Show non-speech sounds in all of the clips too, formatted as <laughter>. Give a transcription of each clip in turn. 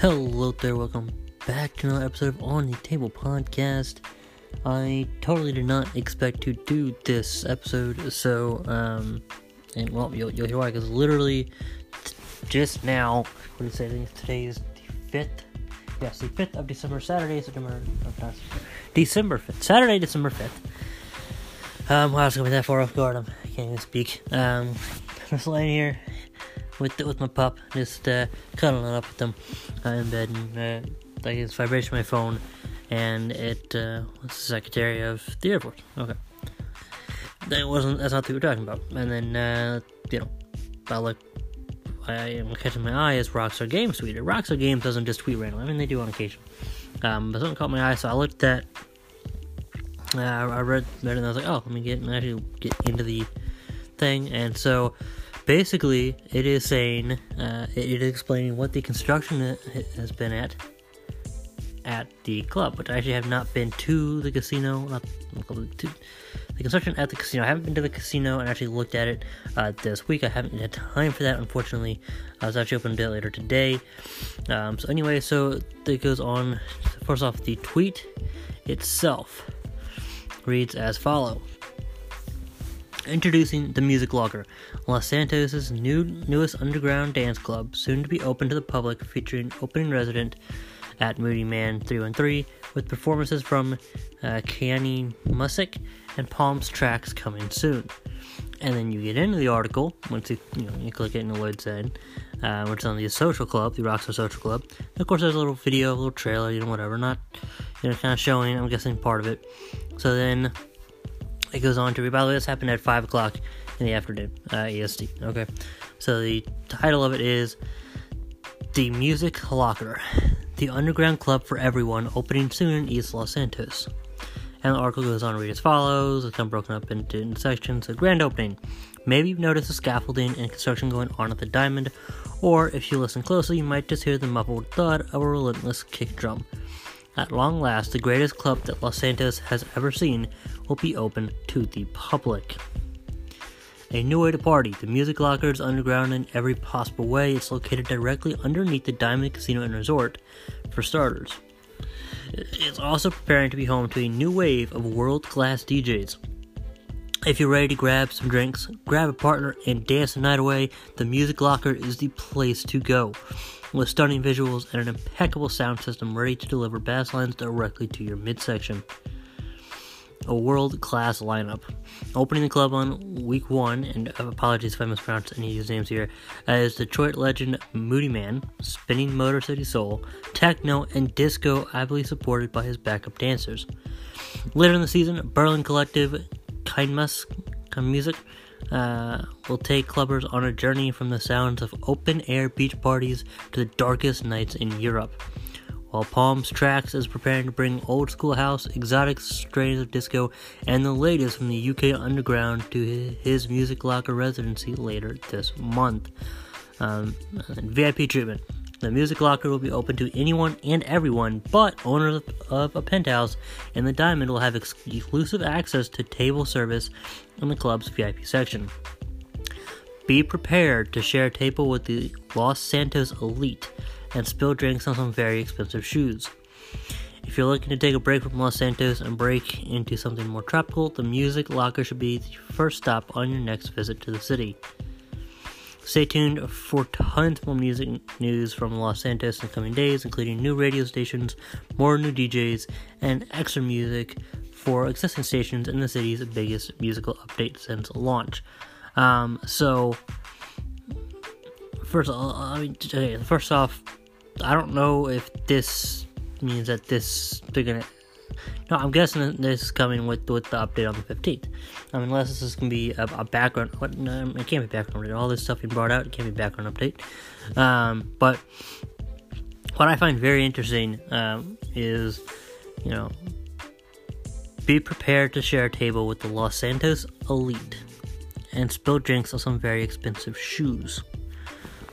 Hello there, welcome back to another episode of On the Table Podcast. I totally did not expect to do this episode, so, um, and well, you'll, you'll hear why, because literally t- just now, what did it say, today is the 5th? Yes, the 5th of December, Saturday, September, oh, not December 5th, Saturday, December 5th. Um, wow, it's gonna be that far off guard, I'm, I can't even speak. Um, <laughs> just laying here, with with my pup, just uh, cuddling up with him uh, in bed, and uh, like it's vibration my phone, and it uh, was the secretary of the Air Force. Okay, that wasn't that's not what we were talking about. And then uh, you know, I look, I am catching my eye is Rockstar Games tweeted. Rockstar Games doesn't just tweet randomly. I mean they do on occasion, um, but something caught my eye, so I looked at. Uh, I read, read it and I was like, oh, let me get actually get into the thing, and so basically it is saying uh, it is explaining what the construction has been at at the club which i actually have not been to the casino not to the construction at the casino. I haven't been to the casino and actually looked at it uh, this week. I haven't had time for that unfortunately. I was actually open to it later today. Um, so anyway so it goes on. First off the tweet itself reads as follow Introducing the Music Locker, Los Santos' new newest underground dance club, soon to be open to the public, featuring opening resident at Moodymann 313, with performances from uh, Keani and Palms Trax coming soon. And then you get into the article once you you know you click it and the it's in, uh, which is on the social club, the Rockstar Social Club. And of course, there's a little video, a little trailer, you know, whatever, not you know, kind of showing. I'm guessing part of it. So then it goes on to read. By the way, this happened at 5 o'clock in the afternoon, uh, EST. Okay. So the title of it is The Music Locker, the underground club for everyone, opening soon in East Los Santos. And the article goes on to read as follows. It's kind of broken up into sections. A grand opening. Maybe you've noticed the scaffolding and construction going on at the diamond, or if you listen closely, you might just hear the muffled thud of a relentless kick drum. At long last, the greatest club that Los Santos has ever seen will be open to the public. A new way to party. The music locker is underground in every possible way. It's located directly underneath the Diamond Casino and Resort, for starters. It's also preparing to be home to a new wave of world class DJs. If you're ready to grab some drinks, grab a partner, and dance the night away, the Music Locker is the place to go with stunning visuals and an impeccable sound system ready to deliver bass lines directly to your midsection. A world class lineup. Opening the club on week one, and apologies if I mispronounce any of these names here, is Detroit legend Moodymann, spinning Motor City Soul, techno, and disco, ably supported by his backup dancers. Later in the season, Berlin Collective, Kindmus Music, uh, will take clubbers on a journey from the sounds of open air beach parties to the darkest nights in Europe. While Palms Trax is preparing to bring old school house, exotic strains of disco, and the latest from the UK underground to his music locker residency later this month. Um, VIP treatment. The music locker will be open to anyone and everyone, but owners of a penthouse and the Diamond will have exclusive access to table service in the club's VIP section. Be prepared to share a table with the Los Santos elite and spill drinks on some very expensive shoes. If you're looking to take a break from Los Santos and break into something more tropical, the Music Locker should be the first stop on your next visit to the city. Stay tuned for tons more music news from Los Santos in the coming days, including new radio stations, more new DJs, and extra music for existing stations in the city's biggest musical update since launch. Um, so, first, I mean, okay, first off, I don't know if this means that this they're gonna no, I'm guessing this is coming with with the update on the 15th. I mean, unless this is gonna be a, a background. What? No, it can't be background update. All this stuff being brought out, it can't be background update. Um, but what I find very interesting um, is, you know, be prepared to share a table with the Los Santos elite and spill drinks on some very expensive shoes.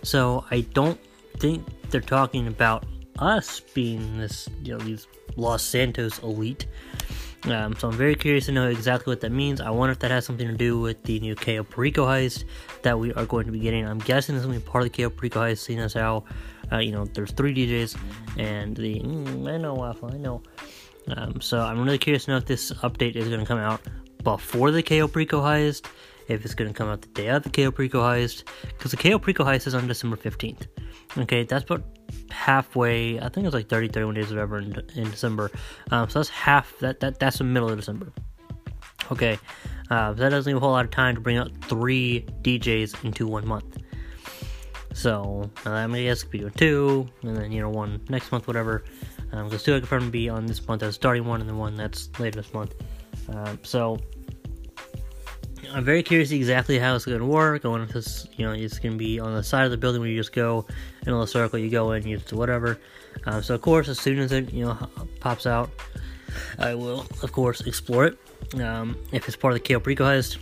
So I don't think they're talking about us being this, you know, these Los Santos elite. Um, so I'm very curious to know exactly what that means. I wonder if that has something to do with the new Cayo Perico heist that we are going to be getting. I'm guessing it's going to be part of the Cayo Perico heist, seeing as how, uh, you know, there's three DJs and the. Mm, I know, Waffle, I know. Um, so I'm really curious to know if this update is going to come out before the Cayo Perico heist, if it's going to come out the day of the Cayo Perico heist, because the Cayo Perico heist is on December 15th. Okay, that's about halfway. I think it's like 30, 31 days, whatever, in, in December. Um, so that's half. That that that's the middle of December. Okay, uh, that doesn't leave a whole lot of time to bring out three DJs into one month. So uh, I mean, I guess could be doing two, and then you know one next month, whatever. Um, because two I confirmed to be on this month as starting one, and then one that's later this month. Um, so I'm very curious exactly how it's going to work. I wonder if this, you know, it's going to be on the side of the building where you just go in a little circle, you go in, you do whatever. Um, so of course, as soon as it, you know, pops out, I will, of course, explore it. Um, if it's part of the Cayo Perico heist,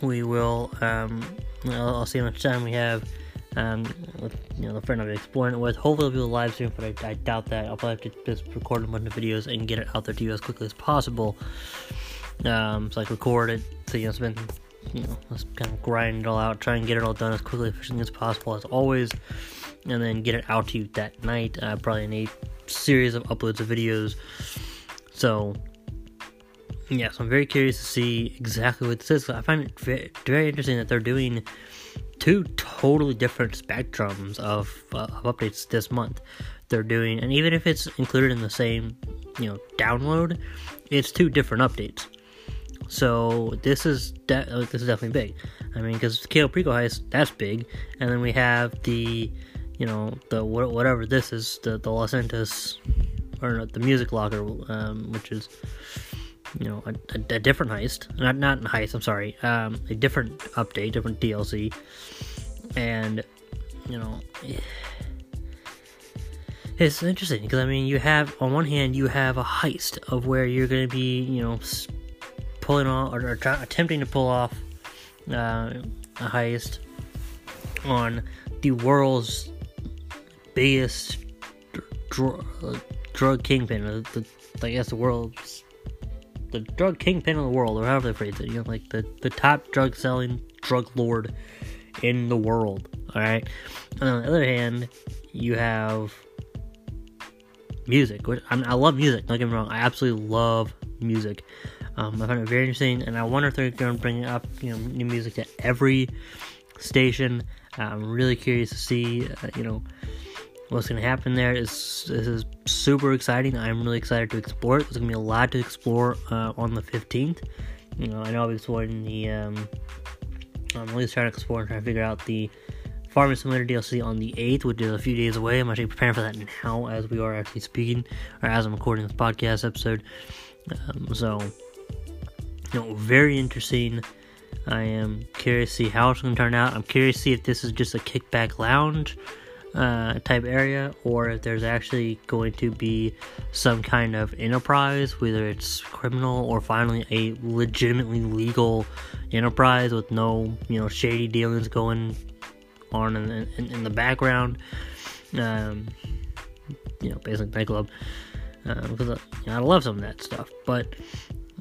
we will. Um, I'll, I'll, see how much time we have. Um, with, you know, the friend I'll be exploring it with. Hopefully, it'll be a live stream, but I, I doubt that. I'll probably have to just record a bunch of videos and get it out there to you as quickly as possible. Um, so I record it, so you know, spend, you know, let's kind of grind it all out, try and get it all done as quickly efficiently as possible as always, and then get it out to you that night. Uh, probably in a series of uploads of videos. So, yeah, so I'm very curious to see exactly what this is. I find it very, very interesting that they're doing two totally different spectrums of, uh, of updates this month. They're doing, and even if it's included in the same, you know, download, it's two different updates. So this is de- uh, this is definitely big. I mean, because Cayo Perico heist that's big, and then we have the, you know, the whatever this is the the Los Santos or not, the Music Locker, um, which is you know a, a, a, different heist, not not heist. I'm sorry, um, a different update, different DLC, and you know. <sighs> It's interesting because I mean, you have on one hand you have a heist of where you're going to be, you know, pulling off or, or try, attempting to pull off uh, a heist on the world's biggest dr- drug kingpin, or the, I guess the world's the drug kingpin of the world, or however they phrase it. You know, like the the top drug selling drug lord in the world. All right. And on the other hand, you have music. Which I, mean, I love music. Don't get me wrong. I absolutely love music. Um, I find it very interesting, and I wonder if they're going to bring up you know new music to every station. I'm really curious to see uh, you know what's going to happen there. Is this is super exciting. I'm really excited to explore it. There's going to be a lot to explore uh, on the 15th. You know, I know I'll be exploring the. Um, I'm at least trying to explore and try to figure out the Farming Simulator DLC on the 8th, which is a few days away. I'm actually preparing for that now as we are actually speaking, or as I'm recording this podcast episode. Um, so, you know, very interesting. I am curious to see how it's going to turn out. I'm curious to see if this is just a kickback lounge uh, type area or if there's actually going to be some kind of enterprise, whether it's criminal or finally a legitimately legal enterprise with no, you know, shady dealings going on in, in, in the background. Um, you know, basically nightclub. Uh, because uh, you know, I love some of that stuff, but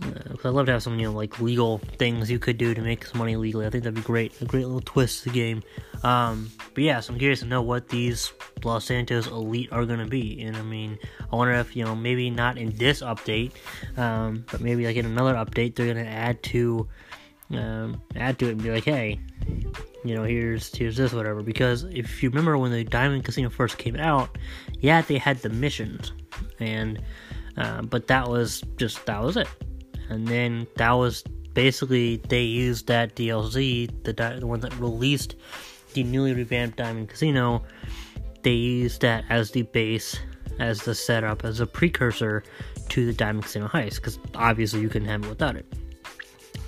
uh, I'd love to have some, you know, like legal things you could do to make some money legally. I think that'd be great. A great little twist to the game. Um, but yeah, so I'm curious to know what these Los Santos Elite are going to be. And I mean, I wonder if, you know, maybe not in this update, um, but maybe like in another update, they're going to add to, um, add to it and be like, hey, you know, here's here's this whatever. Because if you remember when the Diamond Casino first came out, yeah, they had the missions, and uh, but that was just that was it and then that was basically they used that DLC, the the one that released the newly revamped Diamond Casino. They used that as the base, as the setup, as a precursor to the Diamond Casino heist, because obviously you couldn't have it without it.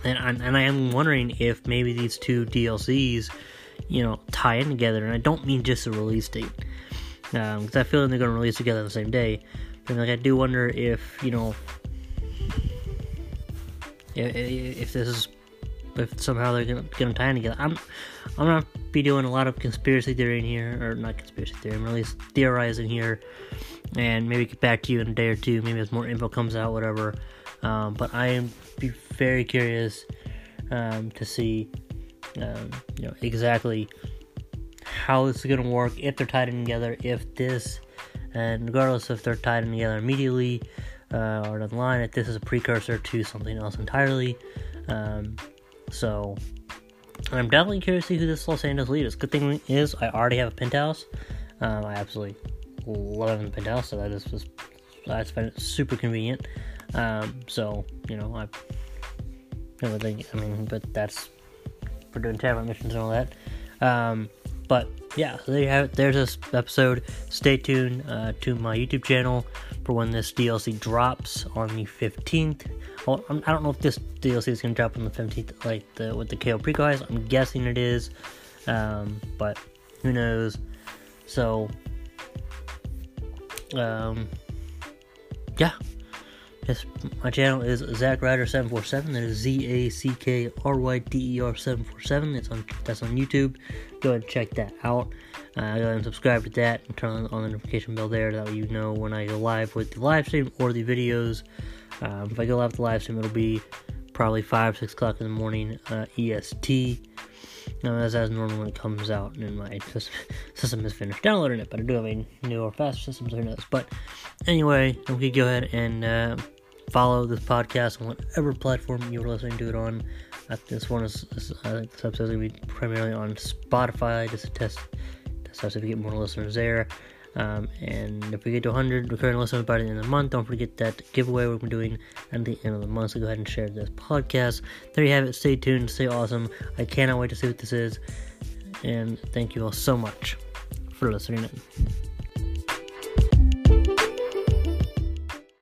And I, and I am wondering if maybe these two DLCs, you know, tie in together. And I don't mean just the release date, because um, I feel like they're going to release together the same day. But like I do wonder if you know if this is if somehow they're gonna get them tied together. I'm I'm gonna be doing a lot of conspiracy theory in here, or not conspiracy theory. I'm at least theorizing here, and maybe get back to you in a day or two. Maybe as more info comes out, whatever. Um, but I am be very curious um, to see, um, you know, exactly how this is gonna work if they're tied in together. If this, and regardless if they're tied in together immediately uh, or down the line, if this is a precursor to something else entirely. Um, so I'm definitely curious to see who this Los Angeles lead is. Good thing is I already have a penthouse. Um, I absolutely love having the penthouse, so that is just that's been super convenient. Um, so you know I everything. I mean, but that's for doing tavern missions and all that. Um, but yeah, so there you have it. There's this episode. Stay tuned uh, to my YouTube channel for when this DLC drops on the 15th. Well, I don't know if this DLC is going to drop on the 15th, like the with the Cayo Perico's. I'm guessing it is, um, but who knows? So, um, yeah. Yes, my channel is Zack Ryder seven four seven. That is Z A C K R Y D E R seven four seven. That's on that's on YouTube. Go ahead and check that out. Uh, go ahead and subscribe to that and turn on, the notification bell there. That way you know when I go live with the live stream or the videos. Um, if I go live with the live stream, it'll be probably five six o'clock in the morning uh, EST. Now, as as normal when it comes out and my <laughs> system is finished downloading it, but I do have a newer, faster system, so who knows. But anyway, we can go ahead and uh, follow this podcast on whatever platform you're listening to it on. Uh, this one is, is I think this episode is going to be primarily on Spotify just to test, out if we get more listeners there. Um, and if we get to 100 recurring listeners by the end of the month, don't forget that giveaway we're doing at the end of the month. So go ahead and share this podcast. There you have it. Stay tuned. Stay awesome. I cannot wait to see what this is. And thank you all so much for listening in.